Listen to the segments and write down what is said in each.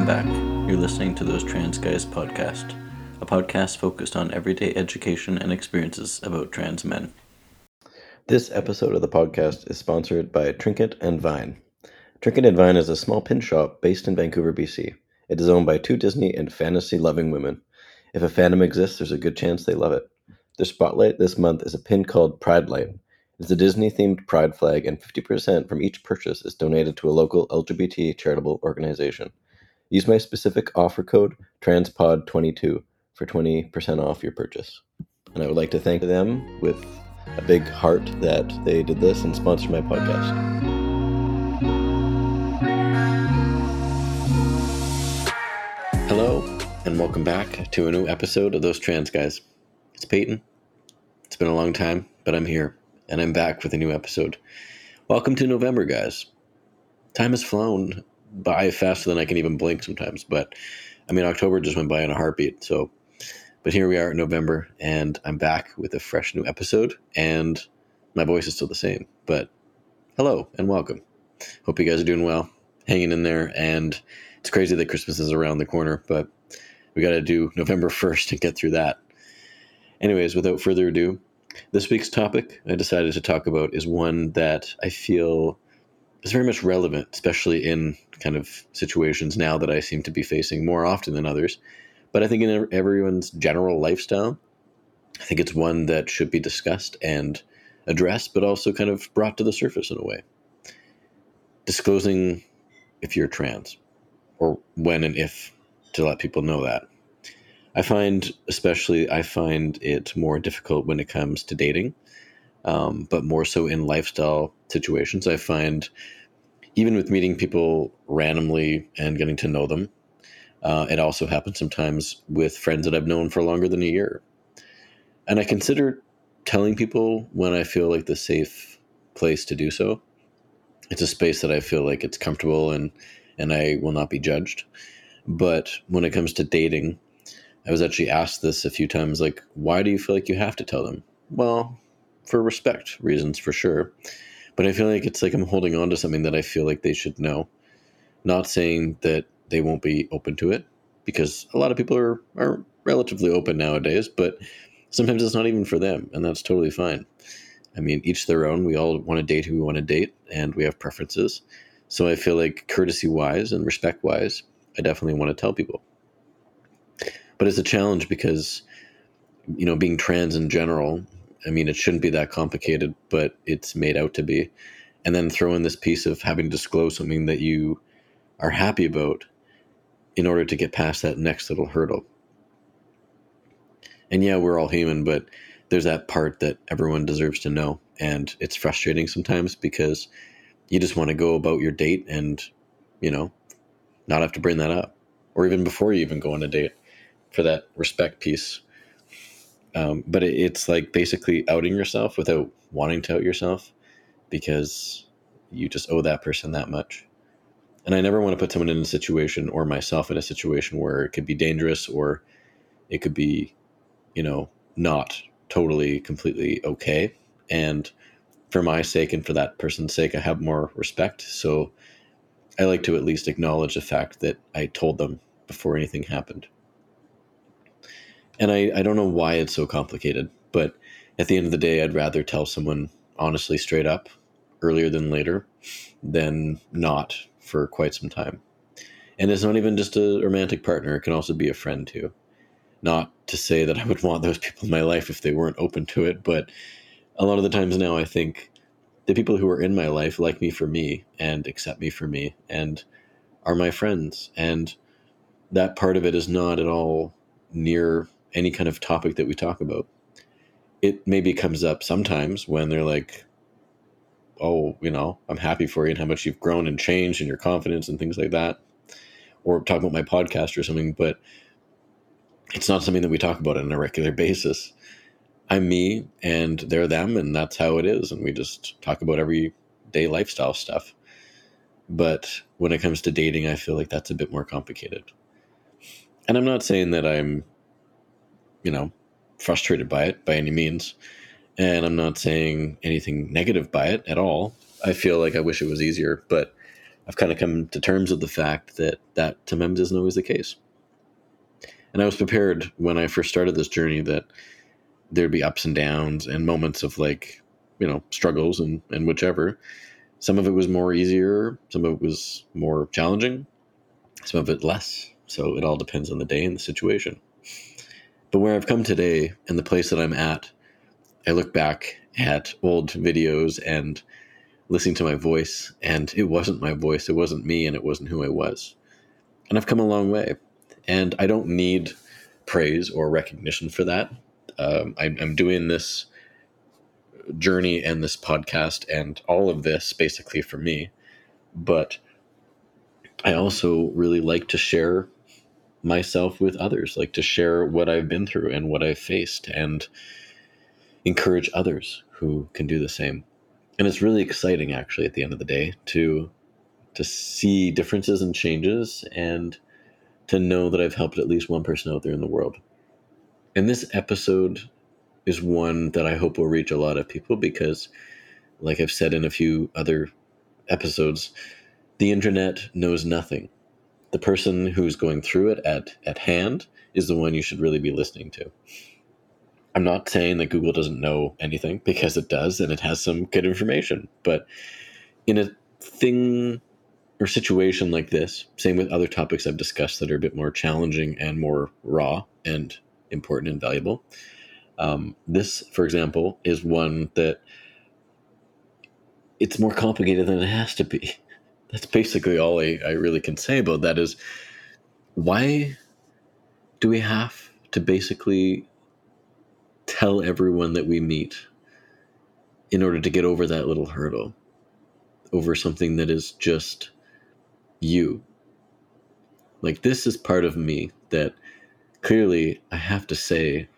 Welcome back. You're listening to Those Trans Guys podcast, a podcast focused on everyday education and experiences about trans men. This episode of the podcast is sponsored by Trinket and Vine. Trinket and Vine is a small pin shop based in Vancouver, BC. It is owned by two Disney and fantasy loving women. If a fandom exists, there's a good chance they love it. Their spotlight this month is a pin called Pride Light. It's a Disney themed pride flag, and 50% from each purchase is donated to a local LGBT charitable organization. Use my specific offer code TRANSPOD22 for 20% off your purchase. And I would like to thank them with a big heart that they did this and sponsored my podcast. Hello, and welcome back to a new episode of Those Trans Guys. It's Peyton. It's been a long time, but I'm here and I'm back with a new episode. Welcome to November, guys. Time has flown by faster than I can even blink sometimes, but I mean, October just went by in a heartbeat. So, but here we are in November, and I'm back with a fresh new episode, and my voice is still the same. But hello and welcome. Hope you guys are doing well, hanging in there, and it's crazy that Christmas is around the corner, but we got to do November 1st to get through that. Anyways, without further ado, this week's topic I decided to talk about is one that I feel is very much relevant, especially in kind of situations now that I seem to be facing more often than others. But I think in everyone's general lifestyle, I think it's one that should be discussed and addressed, but also kind of brought to the surface in a way. Disclosing if you're trans, or when and if to let people know that. I find, especially, I find it more difficult when it comes to dating, um, but more so in lifestyle situations. I find, even with meeting people randomly and getting to know them, uh, it also happens sometimes with friends that I've known for longer than a year. And I consider telling people when I feel like the safe place to do so. It's a space that I feel like it's comfortable and and I will not be judged. But when it comes to dating, I was actually asked this a few times like, why do you feel like you have to tell them? Well, for respect reasons, for sure. But I feel like it's like I'm holding on to something that I feel like they should know. Not saying that they won't be open to it, because a lot of people are, are relatively open nowadays, but sometimes it's not even for them, and that's totally fine. I mean, each their own. We all want to date who we want to date, and we have preferences. So I feel like courtesy wise and respect wise, I definitely want to tell people but it's a challenge because you know being trans in general i mean it shouldn't be that complicated but it's made out to be and then throw in this piece of having to disclose something that you are happy about in order to get past that next little hurdle and yeah we're all human but there's that part that everyone deserves to know and it's frustrating sometimes because you just want to go about your date and you know not have to bring that up or even before you even go on a date for that respect piece. Um, but it, it's like basically outing yourself without wanting to out yourself because you just owe that person that much. And I never want to put someone in a situation or myself in a situation where it could be dangerous or it could be, you know, not totally, completely okay. And for my sake and for that person's sake, I have more respect. So I like to at least acknowledge the fact that I told them before anything happened and I, I don't know why it's so complicated, but at the end of the day, I'd rather tell someone honestly straight up earlier than later than not for quite some time. And it's not even just a romantic partner, it can also be a friend too. Not to say that I would want those people in my life if they weren't open to it, but a lot of the times now I think the people who are in my life like me for me and accept me for me and are my friends. And that part of it is not at all near any kind of topic that we talk about. It maybe comes up sometimes when they're like, oh, you know, I'm happy for you and how much you've grown and changed and your confidence and things like that. Or talk about my podcast or something, but it's not something that we talk about on a regular basis. I'm me and they're them, and that's how it is. And we just talk about everyday lifestyle stuff. But when it comes to dating, I feel like that's a bit more complicated. And I'm not saying that I'm you know, frustrated by it by any means. And I'm not saying anything negative by it at all. I feel like I wish it was easier, but I've kind of come to terms with the fact that that to sometimes isn't always the case. And I was prepared when I first started this journey that there'd be ups and downs and moments of like, you know, struggles and, and whichever. Some of it was more easier, some of it was more challenging, some of it less. So it all depends on the day and the situation. But where I've come today and the place that I'm at, I look back at old videos and listening to my voice, and it wasn't my voice, it wasn't me, and it wasn't who I was. And I've come a long way. And I don't need praise or recognition for that. Um, I, I'm doing this journey and this podcast and all of this basically for me. But I also really like to share myself with others, like to share what I've been through and what I've faced and encourage others who can do the same and it's really exciting actually at the end of the day to to see differences and changes and to know that I've helped at least one person out there in the world. And this episode is one that I hope will reach a lot of people because like I've said in a few other episodes, the internet knows nothing. The person who's going through it at, at hand is the one you should really be listening to. I'm not saying that Google doesn't know anything because it does and it has some good information. But in a thing or situation like this, same with other topics I've discussed that are a bit more challenging and more raw and important and valuable. Um, this, for example, is one that it's more complicated than it has to be. That's basically all I, I really can say about that is why do we have to basically tell everyone that we meet in order to get over that little hurdle, over something that is just you. Like, this is part of me that clearly I have to say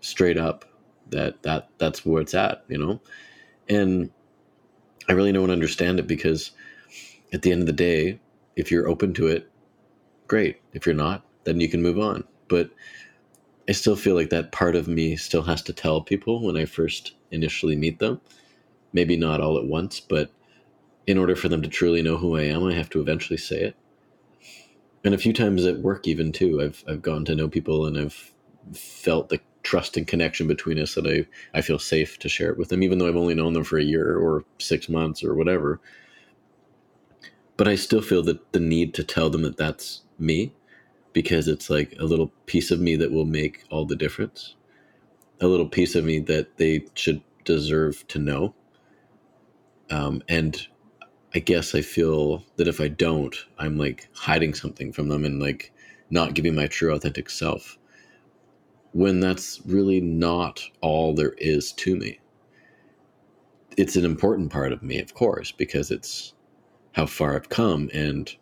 straight up that, that that's where it's at, you know? And I really don't understand it because at the end of the day, if you're open to it, great. If you're not, then you can move on. But I still feel like that part of me still has to tell people when I first initially meet them. Maybe not all at once, but in order for them to truly know who I am, I have to eventually say it. And a few times at work, even too, I've I've gone to know people and I've felt the trust and connection between us that I I feel safe to share it with them, even though I've only known them for a year or six months or whatever. But I still feel that the need to tell them that that's me because it's like a little piece of me that will make all the difference. A little piece of me that they should deserve to know. Um, and I guess I feel that if I don't, I'm like hiding something from them and like not giving my true authentic self when that's really not all there is to me. It's an important part of me, of course, because it's how far I've come and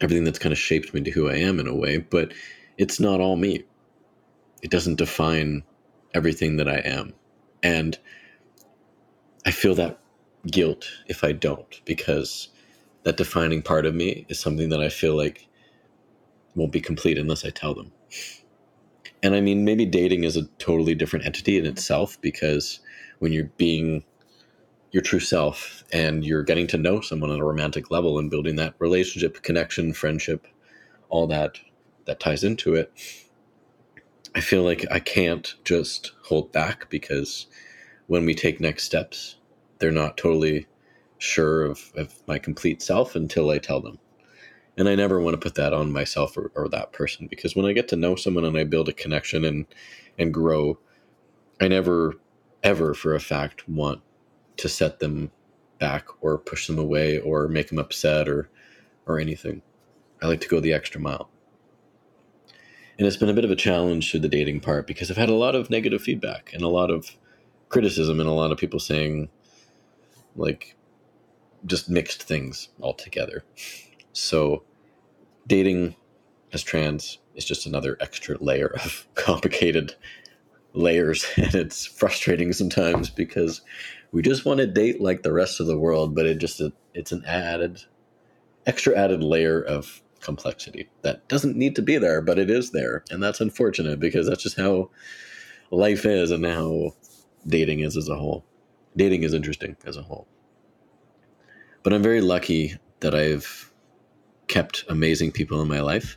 everything that's kind of shaped me to who I am in a way, but it's not all me. It doesn't define everything that I am. And I feel that guilt if I don't, because that defining part of me is something that I feel like won't be complete unless I tell them. And I mean, maybe dating is a totally different entity in itself because when you're being your true self and you're getting to know someone on a romantic level and building that relationship connection friendship all that that ties into it i feel like i can't just hold back because when we take next steps they're not totally sure of, of my complete self until i tell them and i never want to put that on myself or, or that person because when i get to know someone and i build a connection and and grow i never ever for a fact want to set them back or push them away or make them upset or or anything. I like to go the extra mile. And it's been a bit of a challenge through the dating part because I've had a lot of negative feedback and a lot of criticism and a lot of people saying like just mixed things altogether. So dating as trans is just another extra layer of complicated layers and it's frustrating sometimes because we just want to date like the rest of the world, but it just it's an added, extra added layer of complexity that doesn't need to be there, but it is there, and that's unfortunate because that's just how life is and how dating is as a whole. Dating is interesting as a whole. But I'm very lucky that I've kept amazing people in my life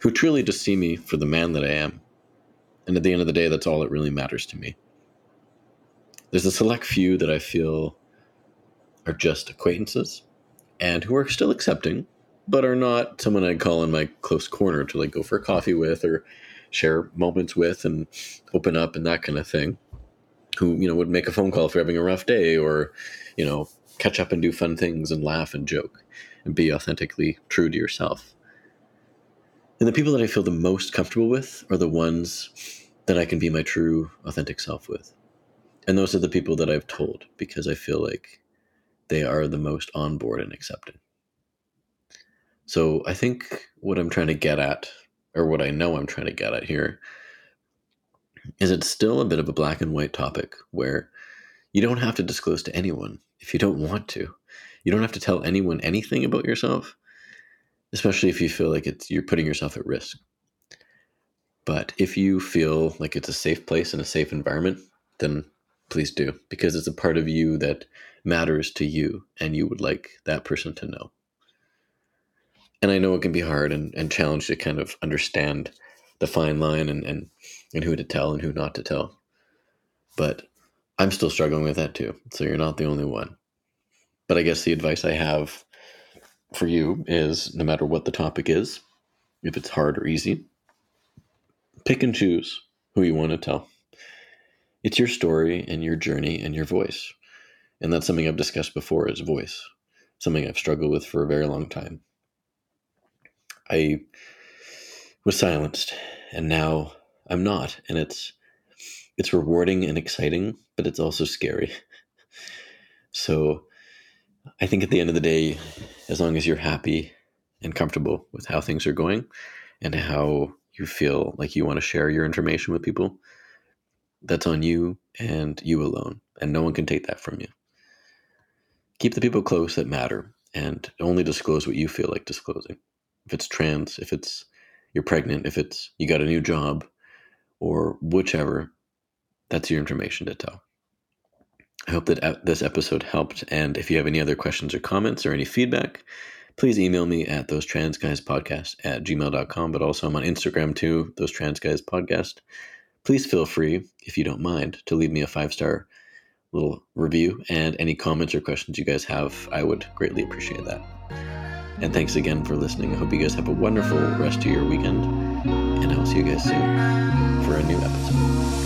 who truly just see me for the man that I am. And at the end of the day, that's all that really matters to me. There's a select few that I feel are just acquaintances and who are still accepting, but are not someone I'd call in my close corner to like go for a coffee with or share moments with and open up and that kind of thing. Who, you know, would make a phone call if you're having a rough day or, you know, catch up and do fun things and laugh and joke and be authentically true to yourself. And the people that I feel the most comfortable with are the ones that I can be my true, authentic self with. And those are the people that I've told because I feel like they are the most on board and accepting. So I think what I'm trying to get at, or what I know I'm trying to get at here, is it's still a bit of a black and white topic where you don't have to disclose to anyone if you don't want to. You don't have to tell anyone anything about yourself especially if you feel like it's you're putting yourself at risk. But if you feel like it's a safe place and a safe environment, then please do because it's a part of you that matters to you and you would like that person to know. And I know it can be hard and, and challenge to kind of understand the fine line and, and, and who to tell and who not to tell. But I'm still struggling with that too. So you're not the only one. But I guess the advice I have for you is no matter what the topic is, if it's hard or easy, pick and choose who you want to tell. It's your story and your journey and your voice. And that's something I've discussed before is voice, something I've struggled with for a very long time. I was silenced and now I'm not. And it's it's rewarding and exciting, but it's also scary. So I think at the end of the day, as long as you're happy and comfortable with how things are going and how you feel like you want to share your information with people, that's on you and you alone. And no one can take that from you. Keep the people close that matter and only disclose what you feel like disclosing. If it's trans, if it's you're pregnant, if it's you got a new job, or whichever, that's your information to tell. I hope that this episode helped. And if you have any other questions or comments or any feedback, please email me at those trans guys podcast at gmail.com. But also I'm on Instagram too, those trans guys podcast. Please feel free, if you don't mind, to leave me a five star little review and any comments or questions you guys have. I would greatly appreciate that. And thanks again for listening. I hope you guys have a wonderful rest of your weekend. And I will see you guys soon for a new episode.